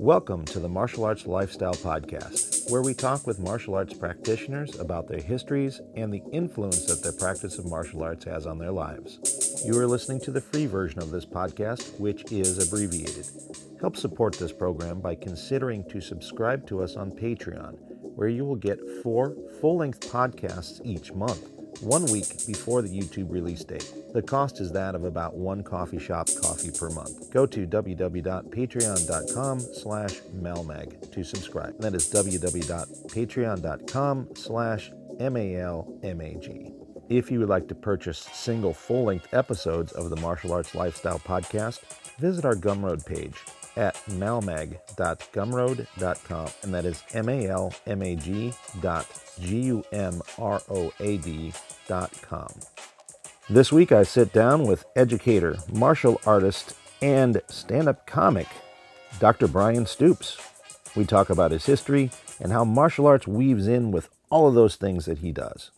Welcome to the Martial Arts Lifestyle Podcast, where we talk with martial arts practitioners about their histories and the influence that their practice of martial arts has on their lives. You are listening to the free version of this podcast, which is abbreviated. Help support this program by considering to subscribe to us on Patreon, where you will get four full length podcasts each month one week before the YouTube release date. The cost is that of about one coffee shop coffee per month. Go to www.patreon.com slash malmag to subscribe. That is www.patreon.com slash M-A-L-M-A-G. If you would like to purchase single full-length episodes of the Martial Arts Lifestyle Podcast, visit our Gumroad page at malmag.gumroad.com, and that is M-A-L-M-A-G dot G-U-M-R-O-A-D dot com. This week I sit down with educator, martial artist, and stand-up comic, Dr. Brian Stoops. We talk about his history and how martial arts weaves in with all of those things that he does.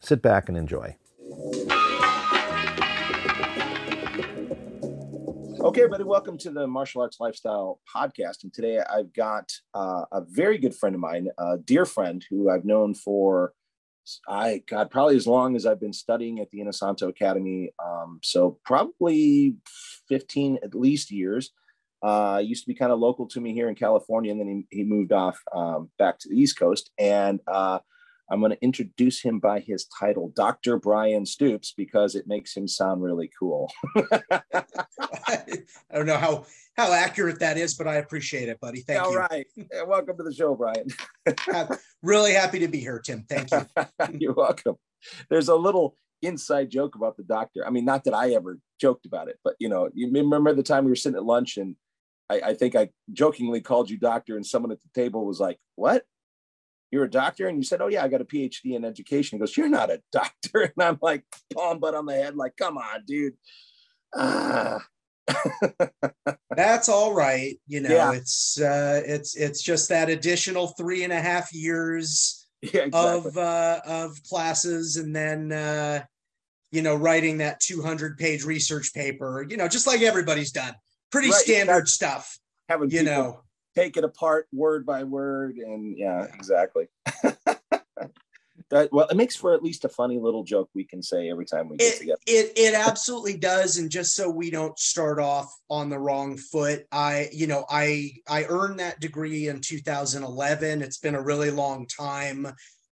Sit back and enjoy. Okay, everybody, welcome to the Martial Arts Lifestyle Podcast. And today I've got uh, a very good friend of mine, a dear friend who I've known for, I God, probably as long as I've been studying at the Inosanto Academy. Um, so probably 15 at least years. Uh, used to be kind of local to me here in California, and then he, he moved off um, back to the East Coast. And uh, I'm going to introduce him by his title, Dr. Brian Stoops, because it makes him sound really cool. I don't know how how accurate that is, but I appreciate it, buddy. Thank All you. All right. Welcome to the show, Brian. really happy to be here, Tim. Thank you. You're welcome. There's a little inside joke about the doctor. I mean, not that I ever joked about it, but you know, you remember the time we were sitting at lunch and I, I think I jokingly called you doctor, and someone at the table was like, "What? You're a doctor and you said oh yeah i got a phd in education he goes you're not a doctor and i'm like palm butt on the head like come on dude ah. that's all right you know yeah. it's uh it's it's just that additional three and a half years yeah, exactly. of uh of classes and then uh you know writing that 200 page research paper you know just like everybody's done pretty right. standard stuff having you know take it apart word by word and yeah exactly. That well it makes for at least a funny little joke we can say every time we get it, together. it it absolutely does and just so we don't start off on the wrong foot i you know i i earned that degree in 2011 it's been a really long time.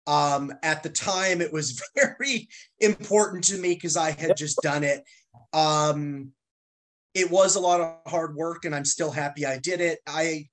Um at the time it was very important to me because i had just done it. Um it was a lot of hard work and i'm still happy i did it i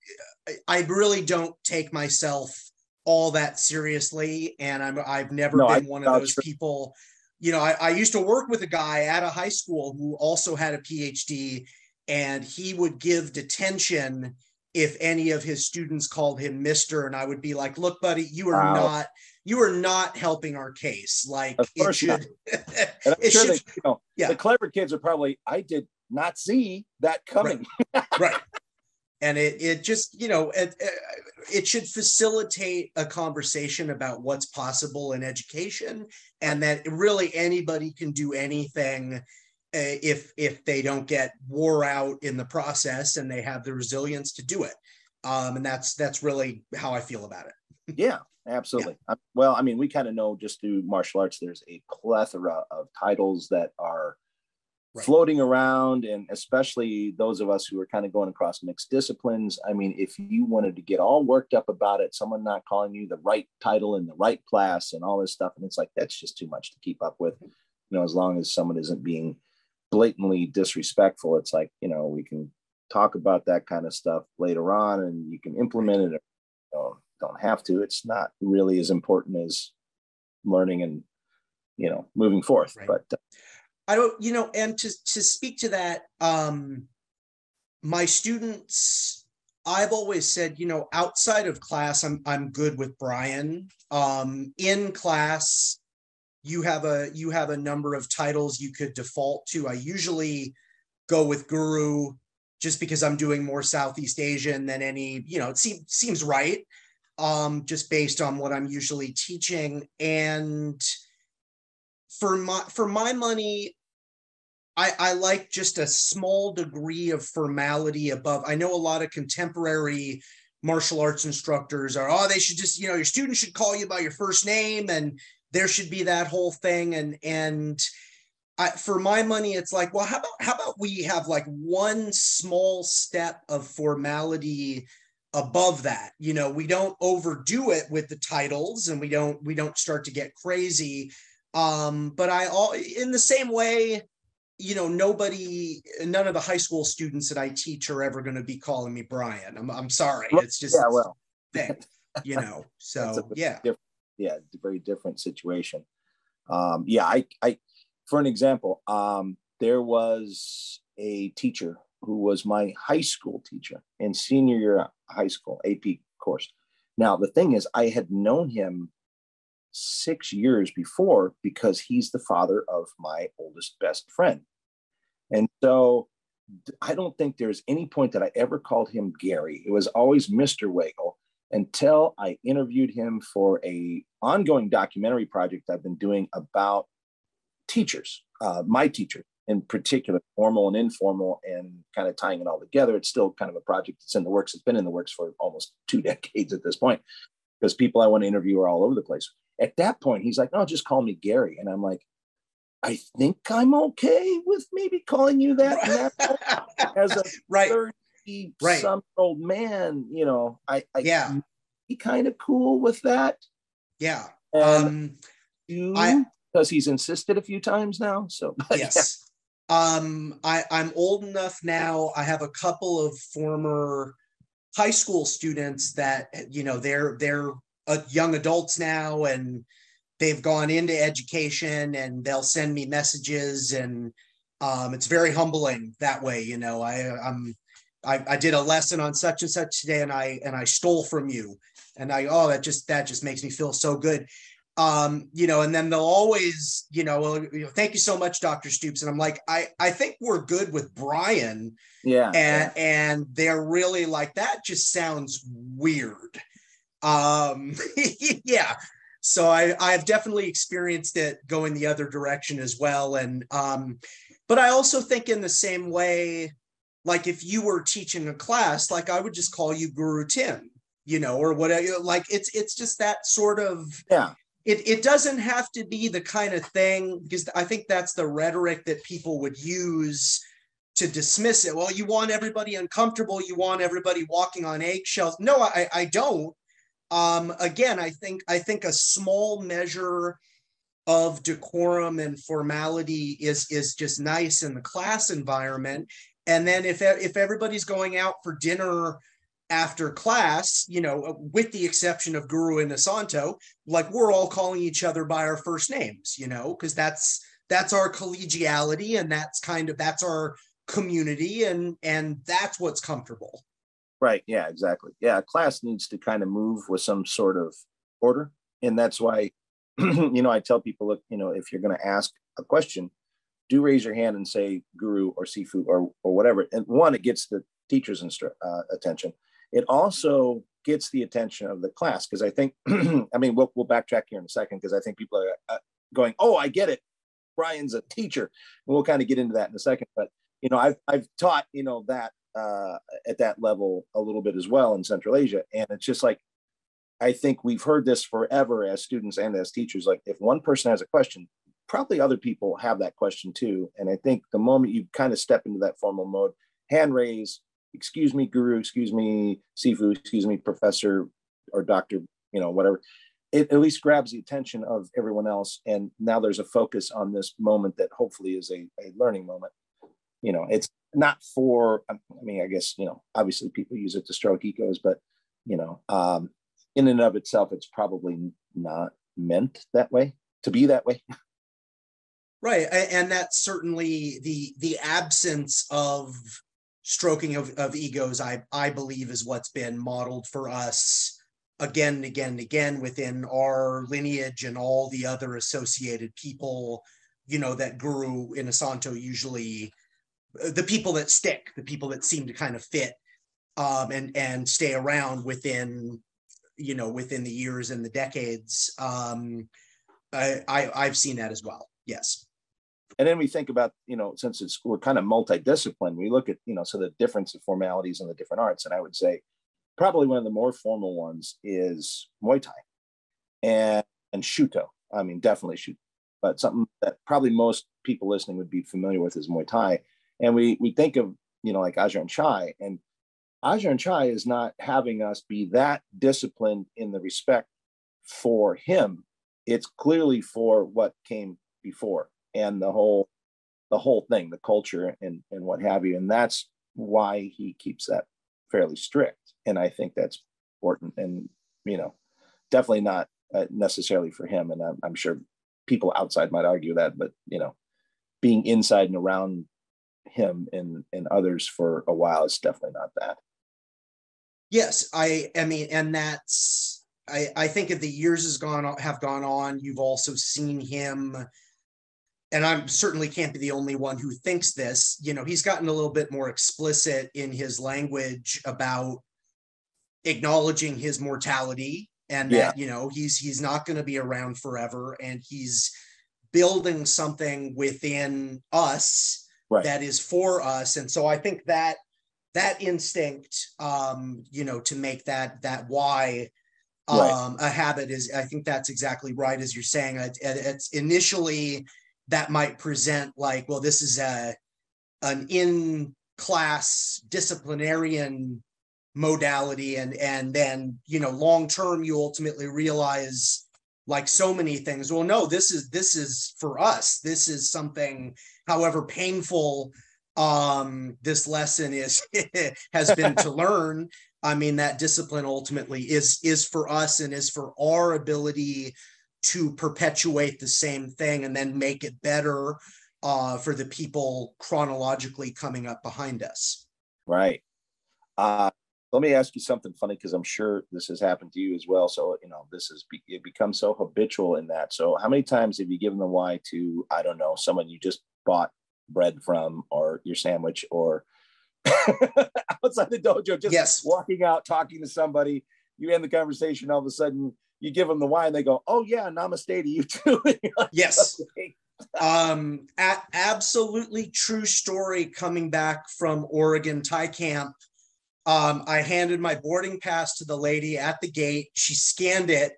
i really don't take myself all that seriously and i'm i've never no, been I, one of those true. people you know I, I used to work with a guy at a high school who also had a phd and he would give detention if any of his students called him mister and i would be like look buddy you are wow. not you are not helping our case like it should, it sure should they, you know, yeah. the clever kids are probably i did not see that coming. Right. right. And it it just you know it, it should facilitate a conversation about what's possible in education, and that really anybody can do anything uh, if if they don't get wore out in the process and they have the resilience to do it. Um, and that's that's really how I feel about it. yeah, absolutely. Yeah. Well, I mean, we kind of know just through martial arts, there's a plethora of titles that are right. floating around and especially those of us who are kind of going across mixed disciplines i mean if you wanted to get all worked up about it someone not calling you the right title in the right class and all this stuff and it's like that's just too much to keep up with you know as long as someone isn't being blatantly disrespectful it's like you know we can talk about that kind of stuff later on and you can implement it or you know, don't have to it's not really as important as learning and you know moving forth right. but uh, I don't, you know, and to to speak to that, um, my students, I've always said, you know, outside of class, I'm I'm good with Brian. Um, in class, you have a you have a number of titles you could default to. I usually go with Guru just because I'm doing more Southeast Asian than any, you know, it seems seems right. Um, just based on what I'm usually teaching. And for my for my money, I, I like just a small degree of formality above. I know a lot of contemporary martial arts instructors are, oh, they should just, you know, your students should call you by your first name and there should be that whole thing. And, and, I, for my money, it's like, well, how about how about we have like one small step of formality above that? You know, we don't overdo it with the titles, and we don't we don't start to get crazy. Um, but I all in the same way, you know, nobody, none of the high school students that I teach are ever going to be calling me Brian. I'm I'm sorry, it's just yeah, well, thing, you know. So yeah, yeah, very different situation. Um, yeah, I I for an example, um, there was a teacher who was my high school teacher in senior year high school AP course. Now, the thing is, I had known him six years before because he's the father of my oldest best friend. And so I don't think there's any point that I ever called him Gary. It was always Mr. Wagle until I interviewed him for a ongoing documentary project I've been doing about teachers, uh, my teacher in particular, formal and informal, and kind of tying it all together. It's still kind of a project that's in the works. It's been in the works for almost two decades at this point because people I want to interview are all over the place. At that point, he's like, "No, just call me Gary," and I'm like, "I think I'm okay with maybe calling you that as a right. 30 right. some old man." You know, I, I yeah, be kind of cool with that. Yeah. Um, you, I because he's insisted a few times now. So yes. Yeah. Um, I, I'm old enough now. I have a couple of former high school students that you know they're they're uh, young adults now and they've gone into education and they'll send me messages and um, it's very humbling that way you know i i'm I, I did a lesson on such and such today and i and i stole from you and i oh that just that just makes me feel so good um, you know, and then they'll always, you know, well, you know, thank you so much, Dr. Stoops. And I'm like, I, I think we're good with Brian. Yeah. And, yeah. and they're really like, that just sounds weird. Um, yeah. So I, I've definitely experienced it going the other direction as well. And, um, but I also think in the same way, like if you were teaching a class, like I would just call you Guru Tim, you know, or whatever. Like it's, it's just that sort of, yeah it, it doesn't have to be the kind of thing because I think that's the rhetoric that people would use to dismiss it. Well, you want everybody uncomfortable, you want everybody walking on eggshells. No, I, I don't. Um, again, I think I think a small measure of decorum and formality is is just nice in the class environment. And then if if everybody's going out for dinner after class, you know, with the exception of Guru and Inosanto, like we're all calling each other by our first names, you know, because that's that's our collegiality and that's kind of that's our community and and that's what's comfortable. Right. Yeah, exactly. Yeah, class needs to kind of move with some sort of order. And that's why, you know, I tell people, look, you know, if you're going to ask a question, do raise your hand and say guru or sifu or or whatever. And one, it gets the teacher's instru- uh, attention it also gets the attention of the class because I think, I mean, we'll, we'll backtrack here in a second because I think people are uh, going, oh, I get it. Brian's a teacher. And we'll kind of get into that in a second. But, you know, I've, I've taught, you know, that uh, at that level a little bit as well in Central Asia. And it's just like, I think we've heard this forever as students and as teachers. Like, if one person has a question, probably other people have that question too. And I think the moment you kind of step into that formal mode, hand raise, excuse me, guru, excuse me, Sifu, excuse me, professor or doctor, you know, whatever. It at least grabs the attention of everyone else. And now there's a focus on this moment that hopefully is a, a learning moment. You know, it's not for, I mean, I guess, you know, obviously people use it to stroke egos, but, you know, um, in and of itself, it's probably not meant that way to be that way. Right. And that's certainly the the absence of stroking of, of egos, I, I believe, is what's been modeled for us again and again and again within our lineage and all the other associated people, you know, that Guru Inosanto usually, the people that stick, the people that seem to kind of fit um, and, and stay around within, you know, within the years and the decades. Um, I, I, I've seen that as well. Yes. and then we think about you know since it's we're kind of multidiscipline we look at you know so the difference of formalities in the different arts and i would say probably one of the more formal ones is muay thai and and shooto i mean definitely shooto but something that probably most people listening would be familiar with is muay thai and we we think of you know like Ajahn Chai and Ajahn Chai is not having us be that disciplined in the respect for him. It's clearly for what came before and the whole the whole thing the culture and and what have you. And that's why he keeps that fairly strict. And i think that's important and you know definitely not uh, necessarily for him. And I'm, I'm sure people outside might argue that but you know being inside and around him and and others for a while is definitely not that yes i i mean and that's i i think if the years has gone have gone on you've also seen him and i'm certainly can't be the only one who thinks this, you know, he's gotten a little bit more explicit in his language about acknowledging his mortality and yeah. that, you know, he's he's not going to be around forever and he's building something within us right. that is for us. And so I think that that instinct um, you know, to make that that why um right. a habit is I think that's exactly right as you're saying. It, it's initially that might present like, well, this is a an in class disciplinarian modality and and then you know long term you ultimately realize like so many things well no this is this is for us this is something however painful um this lesson is has been to learn i mean that discipline ultimately is is for us and is for our ability to perpetuate the same thing and then make it better uh, for the people chronologically coming up behind us. Right. Uh, let me ask you something funny because I'm sure this has happened to you as well. So you know this is it becomes so habitual in that. So how many times have you given the why to I don't know someone you just bought bread from or your sandwich or outside the dojo just yes. walking out talking to somebody you end the conversation all of a sudden you give them the why and they go, "Oh yeah, namaste to you too." yes. um, at absolutely true story coming back from Oregon Thai camp. Um, I handed my boarding pass to the lady at the gate. She scanned it,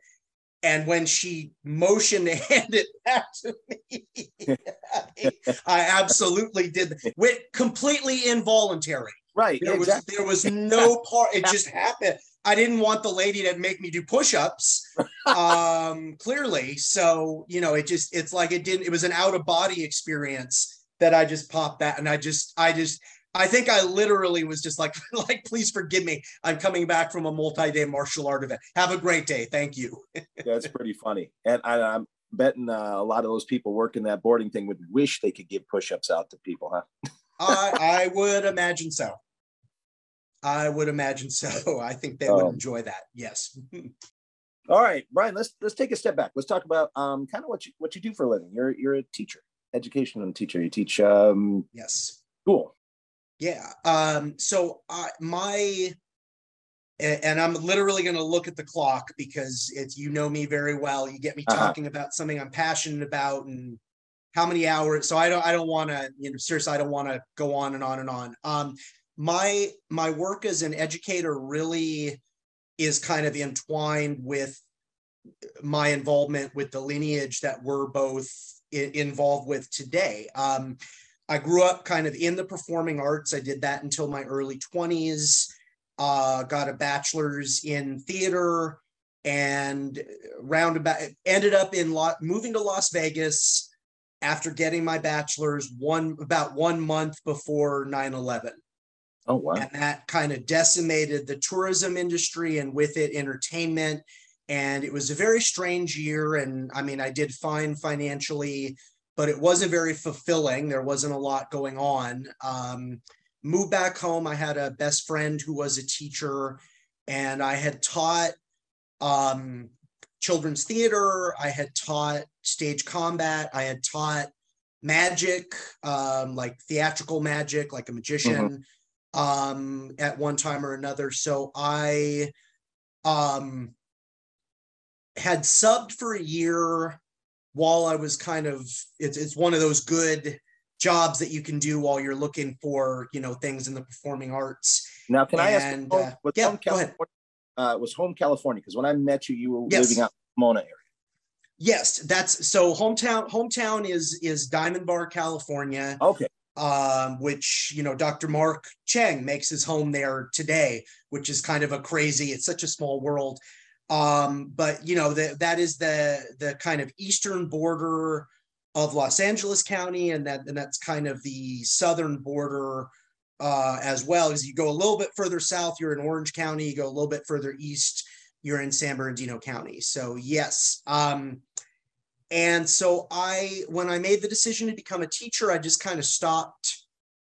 and when she motioned to hand it back to me, I absolutely did. With completely involuntary. Right. There exactly. was there was no part. It just happened. I didn't want the lady to make me do push-ups. um, clearly, so you know, it just it's like it didn't. It was an out of body experience that I just popped that, and I just I just I think I literally was just like like please forgive me. I'm coming back from a multi-day martial art event. Have a great day. Thank you. That's pretty funny, and I, am betting uh, a lot of those people working that boarding thing would wish they could give push-ups out to people, huh? I, I would imagine so. I would imagine so. I think they would um, enjoy that. Yes. all right, Brian. Let's let's take a step back. Let's talk about um, kind of what you what you do for a living. You're you're a teacher, educational teacher. You teach um, yes school. Yeah. Um, so I my and I'm literally going to look at the clock because it's you know me very well. You get me uh-huh. talking about something I'm passionate about and how many hours. So I don't I don't want to you know seriously I don't want to go on and on and on. Um, my my work as an educator really is kind of entwined with my involvement with the lineage that we're both I- involved with today. Um, I grew up kind of in the performing arts. I did that until my early 20s. Uh, got a bachelor's in theater and roundabout ended up in lot moving to Las Vegas after getting my bachelor's one about one month before 9-11 Oh, wow. And that kind of decimated the tourism industry and with it entertainment. And it was a very strange year. And I mean, I did fine financially, but it wasn't very fulfilling. There wasn't a lot going on. Um, moved back home. I had a best friend who was a teacher, and I had taught um, children's theater. I had taught stage combat. I had taught magic, um, like theatrical magic, like a magician. Mm-hmm um, at one time or another. So I um, had subbed for a year while I was kind of it's it's one of those good jobs that you can do while you're looking for you know things in the performing arts. Now, can I ask? Uh, was yeah, home go ahead. Uh, was home California because when I met you, you were yes. living out in the Pomona area. Yes, that's so hometown. Hometown is is Diamond Bar, California. Okay. Um, which you know, Dr. Mark Cheng makes his home there today, which is kind of a crazy. It's such a small world. Um, but you know that that is the the kind of eastern border of Los Angeles County, and that and that's kind of the southern border uh, as well. As you go a little bit further south, you're in Orange County. You go a little bit further east, you're in San Bernardino County. So yes, um, and so I when I made the decision to become a teacher, I just kind of stopped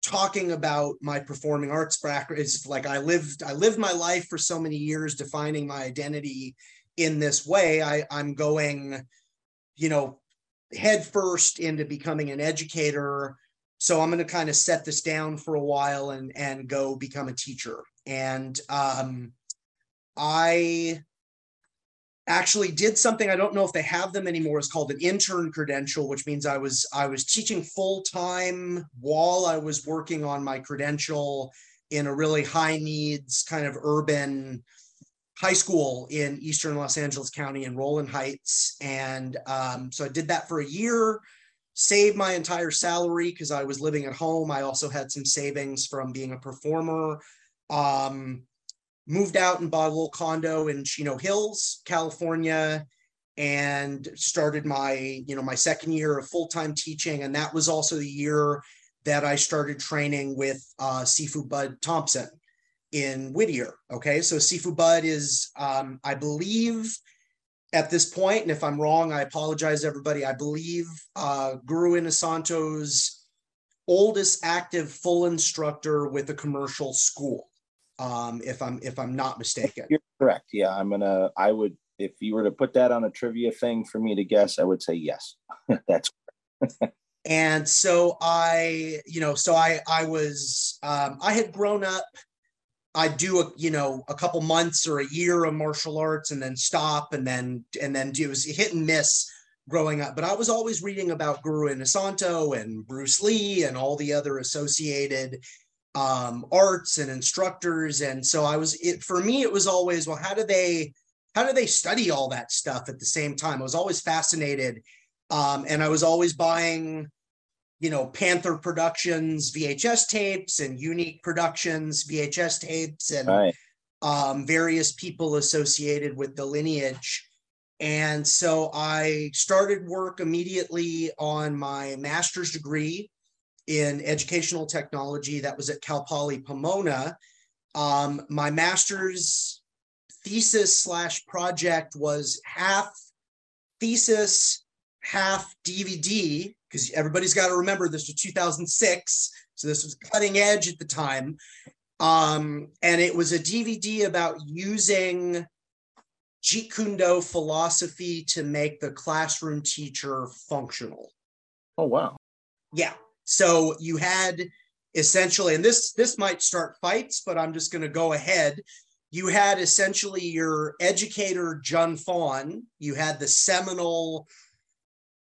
talking about my performing arts it's like i lived i lived my life for so many years defining my identity in this way. I i'm going you know head first into becoming an educator. So i'm going to kind of set this down for a while and and go become a teacher. And um i actually did something i don't know if they have them anymore it's called an intern credential which means i was i was teaching full time while i was working on my credential in a really high needs kind of urban high school in eastern los angeles county in rowland heights. And um, so i did that for a year saved my entire salary because i was living at home. I also had some savings from being a performer. Um, moved out and bought a little condo in Chino Hills, California, and started my, you know, my second year of full-time teaching. And that was also the year that I started training with uh, Sifu Bud Thompson in Whittier. Okay, so Sifu Bud is, um, I believe, at this point, and if I'm wrong, I apologize, everybody. I believe uh, Guru Inosanto's oldest active full instructor with a commercial school um, if I'm if I'm not mistaken. You're correct. Yeah, I'm gonna. I would if you were to put that on a trivia thing for me to guess, I would say yes. That's. Correct. And so I, you know, so I I was um, I had grown up. I do a you know a couple months or a year of martial arts and then stop and then and then do it was hit and miss growing up. But I was always reading about Guru and Inosanto and Bruce Lee and all the other associated um, arts and instructors. And so I was, it, for me, it was always, well, how do they, how do they study all that stuff at the same time? I was always fascinated. Um, and I was always buying, you know, Panther Productions VHS tapes and Unique Productions VHS tapes and right. um, various people associated with the lineage. And so I started work immediately on my master's degree in educational technology that was at Cal Poly Pomona. Um, my master's thesis slash project was half thesis, half DVD, because everybody's got to remember this was 2006. So this was cutting edge at the time. Um, and it was a DVD about using Jeet Kune Do philosophy to make the classroom teacher functional. Oh, wow. Yeah. So you had essentially, and this this might start fights, but I'm just going to go ahead. You had essentially your educator Jun Fan. You had the seminal,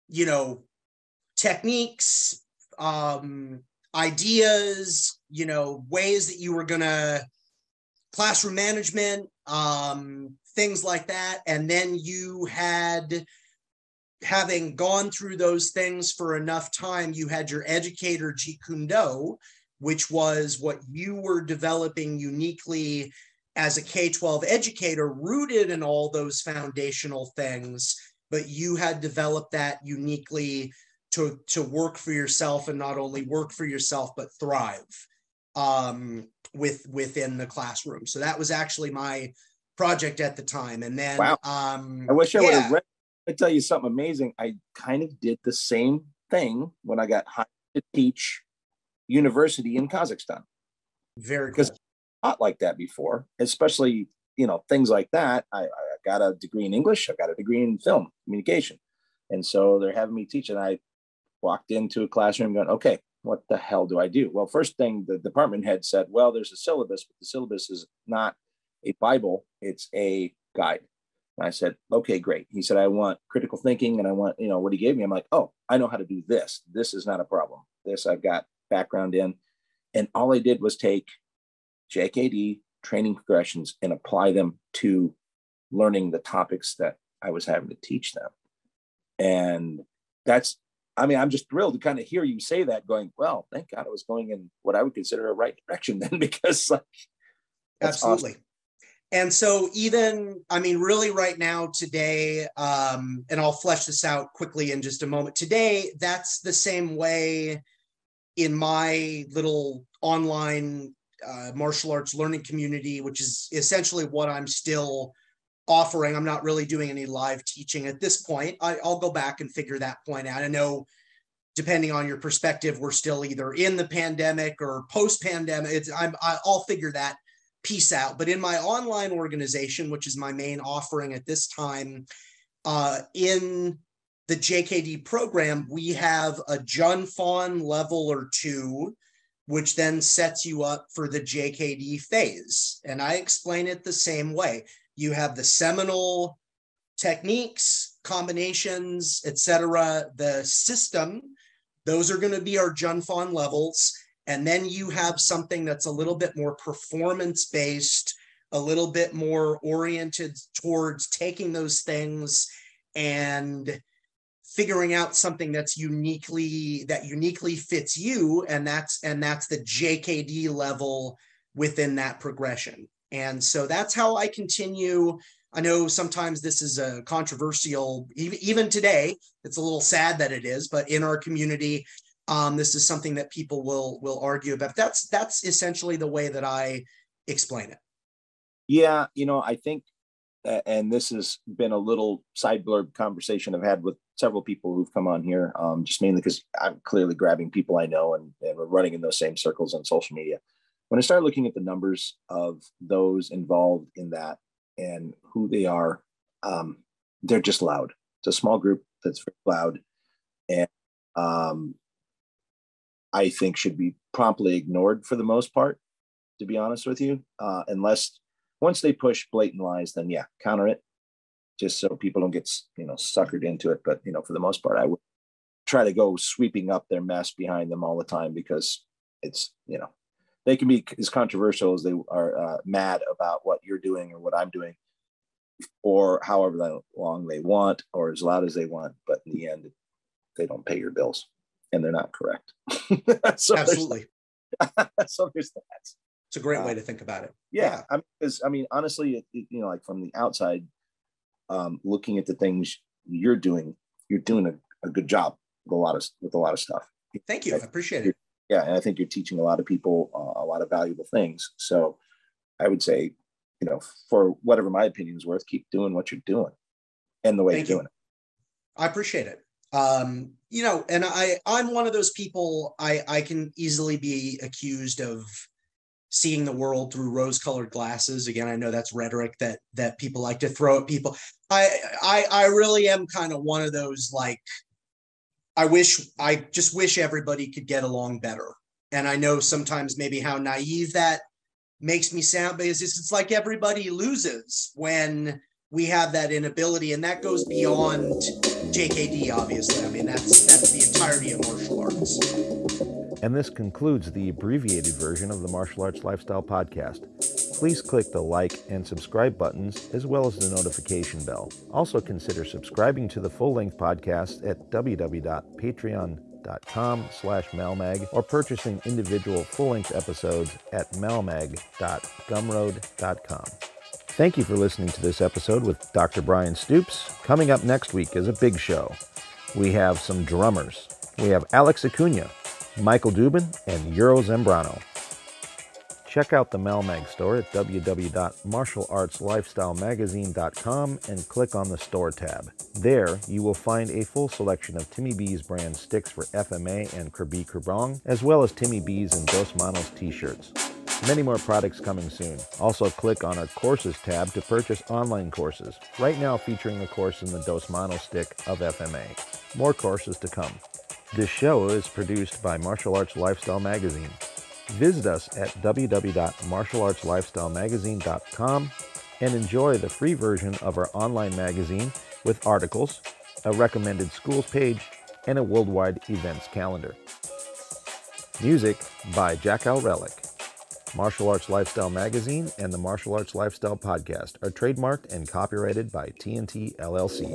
you know, techniques, um, ideas, you know, ways that you were going to classroom management, um, things like that, and then you had having gone through those things for enough time, you had your educator Jeet Kune Do, which was what you were developing uniquely as a K 12 educator, rooted in all those foundational things, but you had developed that uniquely to, to work for yourself and not only work for yourself, but thrive um, with within the classroom. So that was actually my project at the time. And then wow. um, I wish I yeah. would have read I tell you something amazing. I kind of did the same thing when I got hired to teach university in Kazakhstan. Very because not like that before, especially you know things like that. I, I got a degree in English. I got a degree in film communication, and so they're having me teach. And I walked into a classroom going, "Okay, what the hell do I do?" Well, first thing the department head said, "Well, there's a syllabus, but the syllabus is not a Bible; it's a guide." And I said, okay, great. He said, I want critical thinking and I want, you know, what he gave me. I'm like, oh, I know how to do this. This is not a problem. This I've got background in. And all I did was take JKD training progressions and apply them to learning the topics that I was having to teach them. And that's, I mean, I'm just thrilled to kind of hear you say that, going, well, thank God I was going in what I would consider a right direction then, because like, absolutely. Awesome. And so, even, I mean, really, right now, today, um, and I'll flesh this out quickly in just a moment. Today, that's the same way in my little online uh, martial arts learning community, which is essentially what I'm still offering. I'm not really doing any live teaching at this point. I, will go back and figure that point out. I know, depending on your perspective, we're still either in the pandemic or post pandemic. It's I'm I'll figure that piece out. But in my online organization, which is my main offering at this time, uh, in the JKD program, we have a Jun Fan level or two which then sets you up for the JKD phase. And I explain it the same way. You have the seminal techniques, combinations, etc. The system, those are going to be our Jun Fan levels. And then you have something that's a little bit more performance based, a little bit more oriented towards taking those things and figuring out something that's uniquely that uniquely fits you. And that's and that's the jkd level within that progression. And so that's how i continue. I know sometimes this is a controversial even today it's a little sad that it is but in our community um, this is something that people will will argue about that's that's essentially the way that i explain it yeah you know i think and this has been a little side blurb conversation I've had with several people who've come on here, um, just mainly because I'm clearly grabbing people I know and, and, we're running in those same circles on social media. When I started looking at the numbers of those involved in that and who they are, um, they're just loud. It's a small group that's very loud and um, I think should be promptly ignored for the most part, to be honest with you, uh, unless once they push blatant lies, then yeah, counter it, just so people don't get you know suckered into it. But you know, for the most part, I would try to go sweeping up their mess behind them all the time because it's you know they can be as controversial as they are uh, mad about what you're doing or what I'm doing, or however long they want, or as loud as they want. But in the end, they don't pay your bills, and they're not correct. so Absolutely. There's, so there's that. It's a great uh, way to think about it. Yeah, yeah. I mean, honestly, it, it, you know, like from the outside, um, looking at the things you're doing, you're doing a, a, good job with a lot of with a lot of stuff. Thank you. I, I appreciate it. Yeah, and I think you're teaching a lot of people uh, a lot of valuable things. So, I would say, you know, for whatever my opinion is worth, keep doing what you're doing, and the way Thank you're you. doing it. I appreciate it. Um, you know, and I I'm one of those people. I I can easily be accused of seeing the world through rose-colored glasses. Again, I know that's rhetoric that that people like to throw at people. I I, I really am kind of one of those like I wish I just wish everybody could get along better. And I know sometimes maybe how naive that makes me sound because it's, it's like everybody loses when we have that inability and that goes beyond JKD obviously. I mean that's that's the entirety of martial arts. And this concludes the abbreviated version of the Martial Arts Lifestyle Podcast. Please click the like and subscribe buttons as well as the notification bell. Also consider subscribing to the full-length podcast at www.patreon.com slash malmag or purchasing individual full-length episodes at malmag.gumroad.com. Thank you for listening to this episode with Dr. Brian Stoops. Coming up next week is a big show. We have some drummers. We have Alex Acuna, Michael Dubin, and Euro Zambrano. Check out the Malmag store at www.martialartslifestylemagazine.com and click on the store tab. There, you will find a full selection of Timmy B's brand sticks for FMA and Krabi Krabong, as well as Timmy B's and Dos Manos t-shirts. Many more products coming soon. Also click on our courses tab to purchase online courses, right now featuring a course in the Dos Manos stick of FMA. More courses to come. This show is produced by Martial Arts Lifestyle Magazine. Visit us at www.martialartslifestylemagazine.com and enjoy the free version of our online magazine with articles, a recommended schools page, and a worldwide events calendar. Music by Jack Al Relic. Martial Arts Lifestyle Magazine and the Martial Arts Lifestyle Podcast are trademarked and copyrighted by TNT LLC.